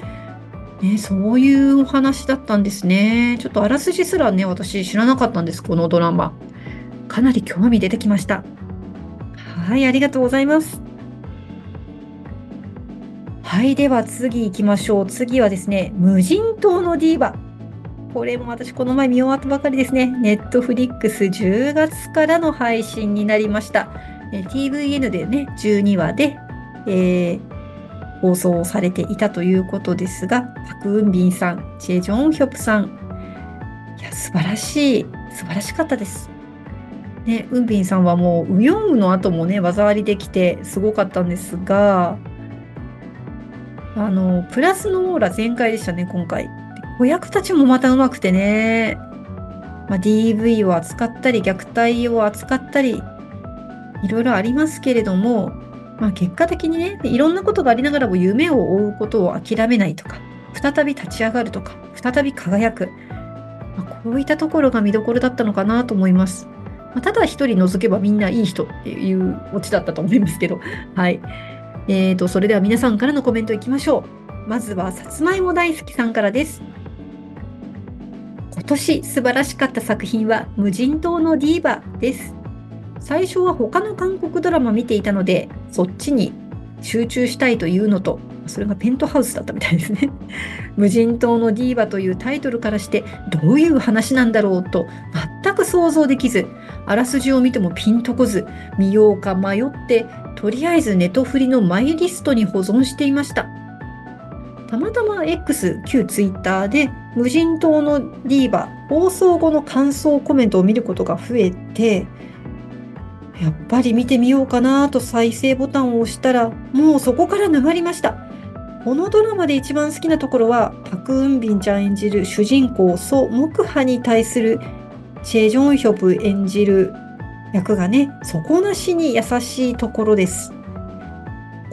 A: ね、そういうお話だったんですね。ちょっとあらすじすらね、私知らなかったんです、このドラマ。かなり興味出てきました。はい、ありがとうございます。はい、では次行きましょう。次はですね、無人島のディーバ。これも私この前見終わったばかりですね。ネットフリックス10月からの配信になりました。TVN でね、12話で、えー、放送されていたということですが、パク・ウンビンさん、チェ・ジョンヒョプさん、いや、素晴らしい、素晴らしかったです。ね、ウンビンさんはもうウヨンウの後もね技ありできてすごかったんですがあのプラスのオーラ全開でしたね今回。子役たちもまたうまくてね、まあ、DV を扱ったり虐待を扱ったりいろいろありますけれども、まあ、結果的にねいろんなことがありながらも夢を追うことを諦めないとか再び立ち上がるとか再び輝く、まあ、こういったところが見どころだったのかなと思います。まあ、ただ一人除けばみんないい人っていうオチだったと思いますけど。[laughs] はい。えーと、それでは皆さんからのコメントいきましょう。まずは、さつまいも大好きさんからです。今年素晴らしかった作品は無人島のディーバです。最初は他の韓国ドラマ見ていたので、そっちに集中したいというのと、それがペントハウスだったみたいですね。[laughs] 無人島のディーバというタイトルからしてどういう話なんだろうと全く想像できず、あらすじを見てもピンとこず、見ようか迷って、とりあえずネトフリのマイリストに保存していました。たまたま X、旧 Twitter で無人島のディーバ放送後の感想コメントを見ることが増えて、やっぱり見てみようかなと再生ボタンを押したら、もうそこから沼りました。このドラマで一番好きなところは、パク・ウンビンちゃん演じる主人公ソ・モクハに対するチェ・ジョンヒョプ演じる役がね、底なしに優しいところです。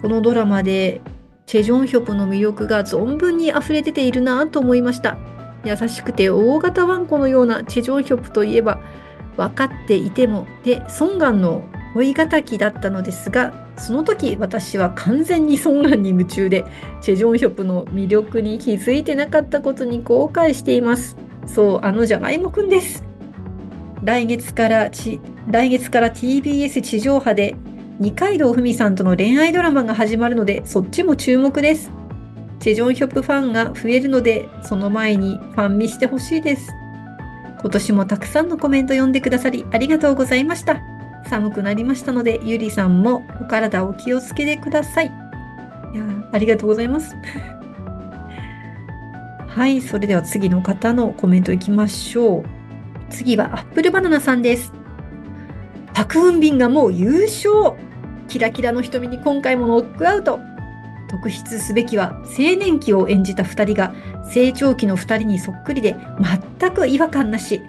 A: このドラマでチェ・ジョンヒョプの魅力が存分に溢れ出ているなと思いました。優しくて大型ワンコのようなチェ・ジョンヒョプといえば、分かっていてもでソンガンの恋敵だったのですがその時私は完全にソンガンに夢中でチェ・ジョンヒョプの魅力に気づいてなかったことに後悔しています。そうあのじゃがいもくんです。来月からち来月から TBS 地上波で二階堂ふみさんとの恋愛ドラマが始まるのでそっちも注目です。チェ・ジョンヒョプファンが増えるのでその前にファン見してほしいです。今年もたくさんのコメント読んでくださりありがとうございました。寒くなりましたので、ゆりさんもお体お気をつけてください。いやありがとうございます。[laughs] はい、それでは次の方のコメントいきましょう。次はアップルバナナさんです。パクウンビンがもう優勝キラキラの瞳に今回もノックアウト特筆すべきは青年期を演じた2人が成長期の2人にそっくりで全く違和感なし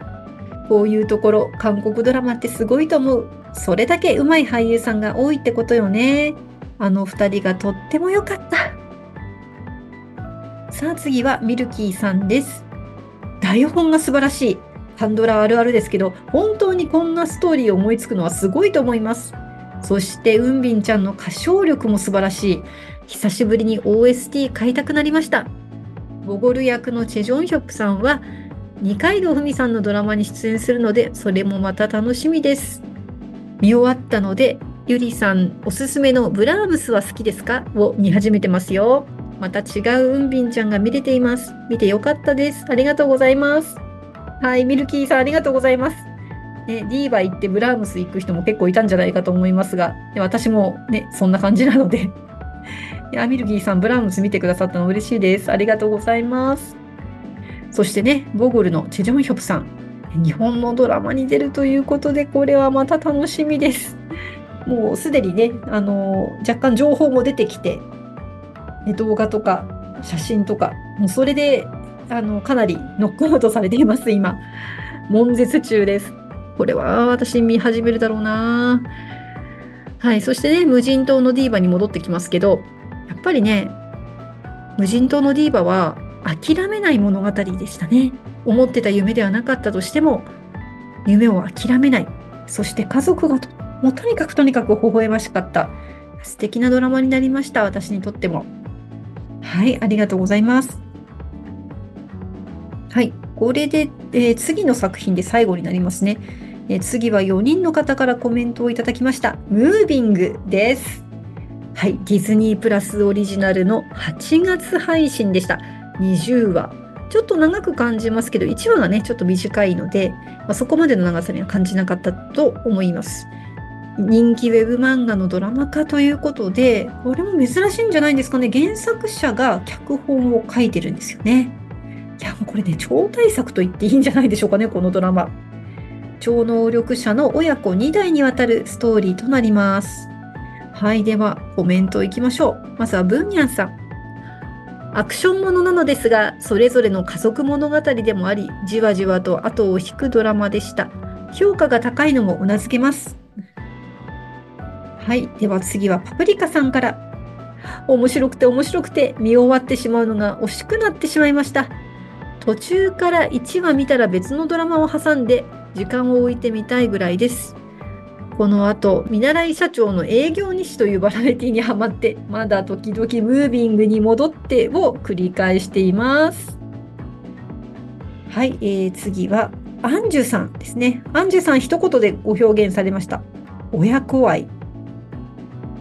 A: こういうところ韓国ドラマってすごいと思う。それだけ上手い俳優さんが多いってことよね。あの2人がとっても良かった。さあ次はミルキーさんです。台本が素晴らしい。パンドラあるあるですけど本当にこんなストーリーを思いつくのはすごいと思います。そしてウンビンちゃんの歌唱力も素晴らしい。久しぶりに OST 買いたくなりました。ボゴル役のチェ・ジョンヒョプさんは二階堂ふみさんのドラマに出演するのでそれもまた楽しみです。見終わったのでゆりさんおすすめのブラームスは好きですか？を見始めてますよ。また違うウンビンちゃんが見れています。見てよかったです。ありがとうございます。はい、ミルキーさんありがとうございます。ね、ディーバ行ってブラームス行く人も結構いたんじゃないかと思いますが、私もね、そんな感じなのでいや、ミルキーさん、ブラームス見てくださったの嬉しいです。ありがとうございます。そしてね、ボゴルのチェジョンヒョプさん。日本のドラマに出るということで、これはまた楽しみです。もうすでにね、あの若干情報も出てきて、動画とか写真とか、もうそれであのかなりノックアウトされています、今。悶絶中です。これは私見始めるだろうな。はい、そしてね、無人島のディーバに戻ってきますけど、やっぱりね、無人島のディーバは諦めない物語でしたね。思ってた夢ではなかったとしても、夢を諦めない。そして家族がと、もうとにかくとにかく微笑ましかった。素敵なドラマになりました。私にとっても。はい、ありがとうございます。はい、これで、えー、次の作品で最後になりますね。えー、次は4人の方からコメントをいただきました。ムービングです。はい、ディズニープラスオリジナルの8月配信でした。20話。ちょっと長く感じますけど、1話がね、ちょっと短いので、まあ、そこまでの長さには感じなかったと思います。人気ウェブ漫画のドラマ化ということで、これも珍しいんじゃないんですかね。原作者が脚本を書いてるんですよね。いや、もうこれね、超大作と言っていいんじゃないでしょうかね、このドラマ。超能力者の親子2代にわたるストーリーとなります。はい、ではコメントいきましょう。まずはブンニャンさん。アクションものなのですが、それぞれの家族物語でもあり、じわじわと後を引くドラマでした。評価が高いのもうなずけます。はい、では次はパプリカさんから。面白くて面白くて見終わってしまうのが惜しくなってしまいました。途中から1話見たら別のドラマを挟んで時間を置いてみたいぐらいです。この後見習い社長の営業日誌というバラエティにハマってまだ時々ムービングに戻ってを繰り返しています。はい、えー、次はアンジュさんですね。アンジュさん一言でご表現されました。親子愛。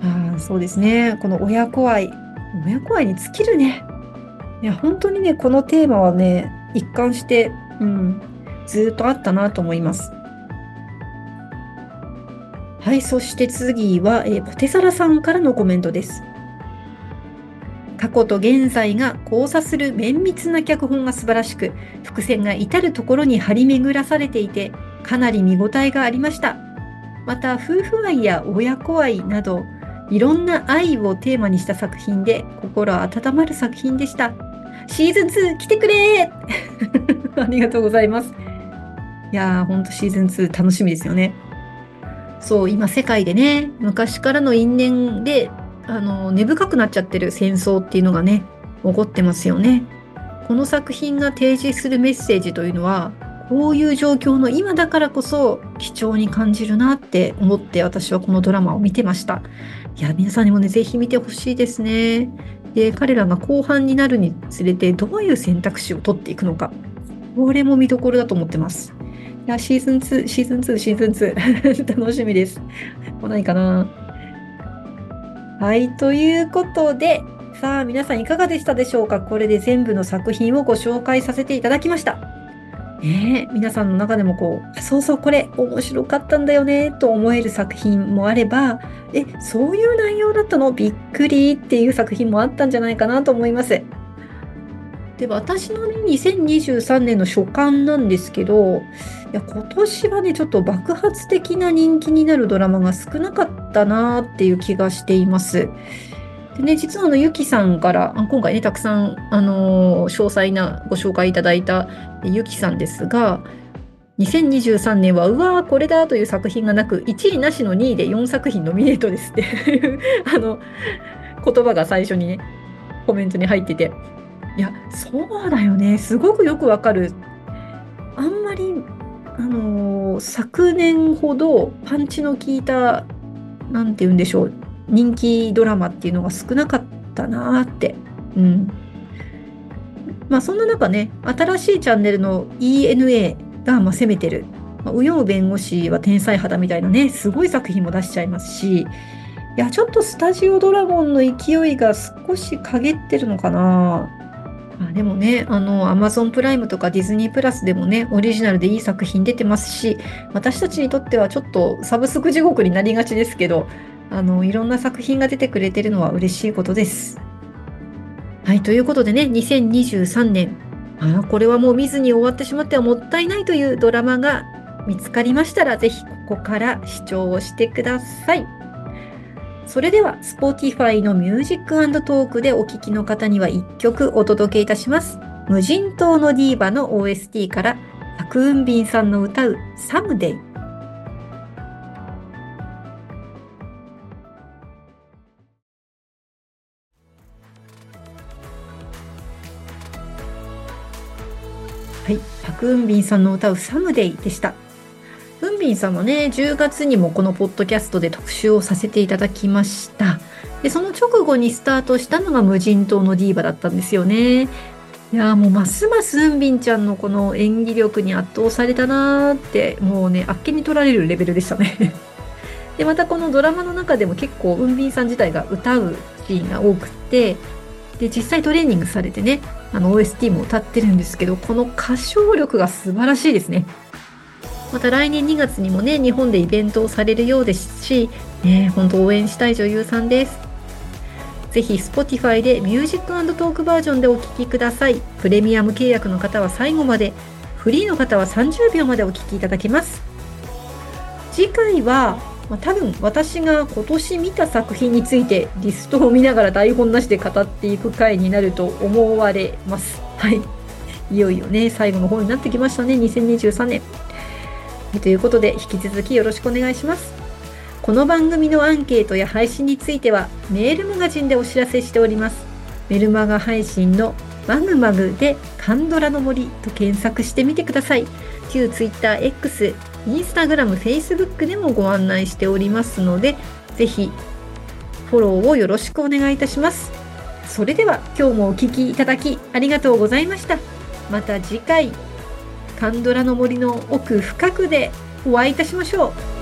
A: あそうですね。この親子愛。親子愛に尽きるね。いや本当にねこのテーマはね一貫してうんずっとあったなと思います。はい、そして次は、えー、ポテサラさんからのコメントです。過去と現在が交差する綿密な脚本が素晴らしく、伏線が至るところに張り巡らされていて、かなり見応えがありました。また、夫婦愛や親子愛など、いろんな愛をテーマにした作品で、心温まる作品でした。シーズン2来てくれ [laughs] ありがとうございます。いやー、ほんとシーズン2楽しみですよね。そう今世界でね昔からの因縁であの根深くなっちゃってる戦争っていうのがね起こってますよね。この作品が提示するメッセージというのはこういう状況の今だからこそ貴重に感じるなって思って私はこのドラマを見てました。いや、皆さんにもね、ぜひ見てほしいですね。で、彼らが後半になるにつれてどういう選択肢を取っていくのか。これも見どころだと思ってます。いや、シーズン2、シーズン2、シーズン2。[laughs] 楽しみです。来ないかな？はい、ということで、さあ皆さんいかがでしたでしょうか？これで全部の作品をご紹介させていただきました。ね、皆さんの中でもこう、そうそうこれ面白かったんだよねと思える作品もあれば、え、そういう内容だったの？びっくりっていう作品もあったんじゃないかなと思います。で、私のね、2023年の初刊なんですけど、や、今年はね、ちょっと爆発的な人気になるドラマが少なかったなっていう気がしています。でね、実はあの、ゆきさんから、今回ね、たくさん、あのー、詳細なご紹介いただいたゆきさんですが、2023年は、うわー、これだという作品がなく、1位なしの2位で4作品ノミネートですっていう [laughs] あの、言葉が最初にね、コメントに入ってて、いや、そうだよね。すごくよくわかる。あんまり、あのー、昨年ほどパンチの効いた、なんて言うんでしょう、人気ドラマっていうのが少なかったなって。うん。まあそんな中ね、新しいチャンネルの ENA がま攻めてる。まあ、ウヨウ弁護士は天才肌みたいなね、すごい作品も出しちゃいますし、いや、ちょっとスタジオドラゴンの勢いが少し陰ってるのかな。あでもね、あの、アマゾンプライムとかディズニープラスでもね、オリジナルでいい作品出てますし、私たちにとってはちょっとサブスク地獄になりがちですけど、あの、いろんな作品が出てくれてるのは嬉しいことです。はい、ということでね、2023年、あこれはもう見ずに終わってしまってはもったいないというドラマが見つかりましたら、ぜひここから視聴をしてください。それでは Spotify のミュージックトークでお聴きの方には1曲お届けいたします。無人島のディーバの OST からパクウンビンさんの歌うサムデイ。はい、パクウンビンさんの歌うサムデイでした。ンビンさんもね、10月にもこのポッドキャストで特集をさせていただきました。で、その直後にスタートしたのが無人島のディーバだったんですよね。いやもうますますウンビンちゃんのこの演技力に圧倒されたなーって、もうね、あっけに取られるレベルでしたね。で、またこのドラマの中でも結構ウンビンさん自体が歌うシーンが多くって、で、実際トレーニングされてね、あの OST も歌ってるんですけど、この歌唱力が素晴らしいですね。また来年2月にもね、日本でイベントをされるようですし、ね、本当応援したい女優さんです。ぜひ Spotify でミュージックトークバージョンでお聴きください。プレミアム契約の方は最後まで、フリーの方は30秒までお聴きいただけます。次回は、まあ、多分私が今年見た作品についてリストを見ながら台本なしで語っていく回になると思われます。はい。いよいよね、最後の方になってきましたね、2023年。ということで引き続きよろしくお願いします。この番組のアンケートや配信についてはメールマガジンでお知らせしております。メルマガ配信のマグマグでカンドラの森と検索してみてください。旧 TwitterX、Instagram、Facebook でもご案内しておりますので、ぜひフォローをよろしくお願いいたします。それでは今日もお聴きいただきありがとうございました。また次回カンドラの森の奥深くでお会いいたしましょう。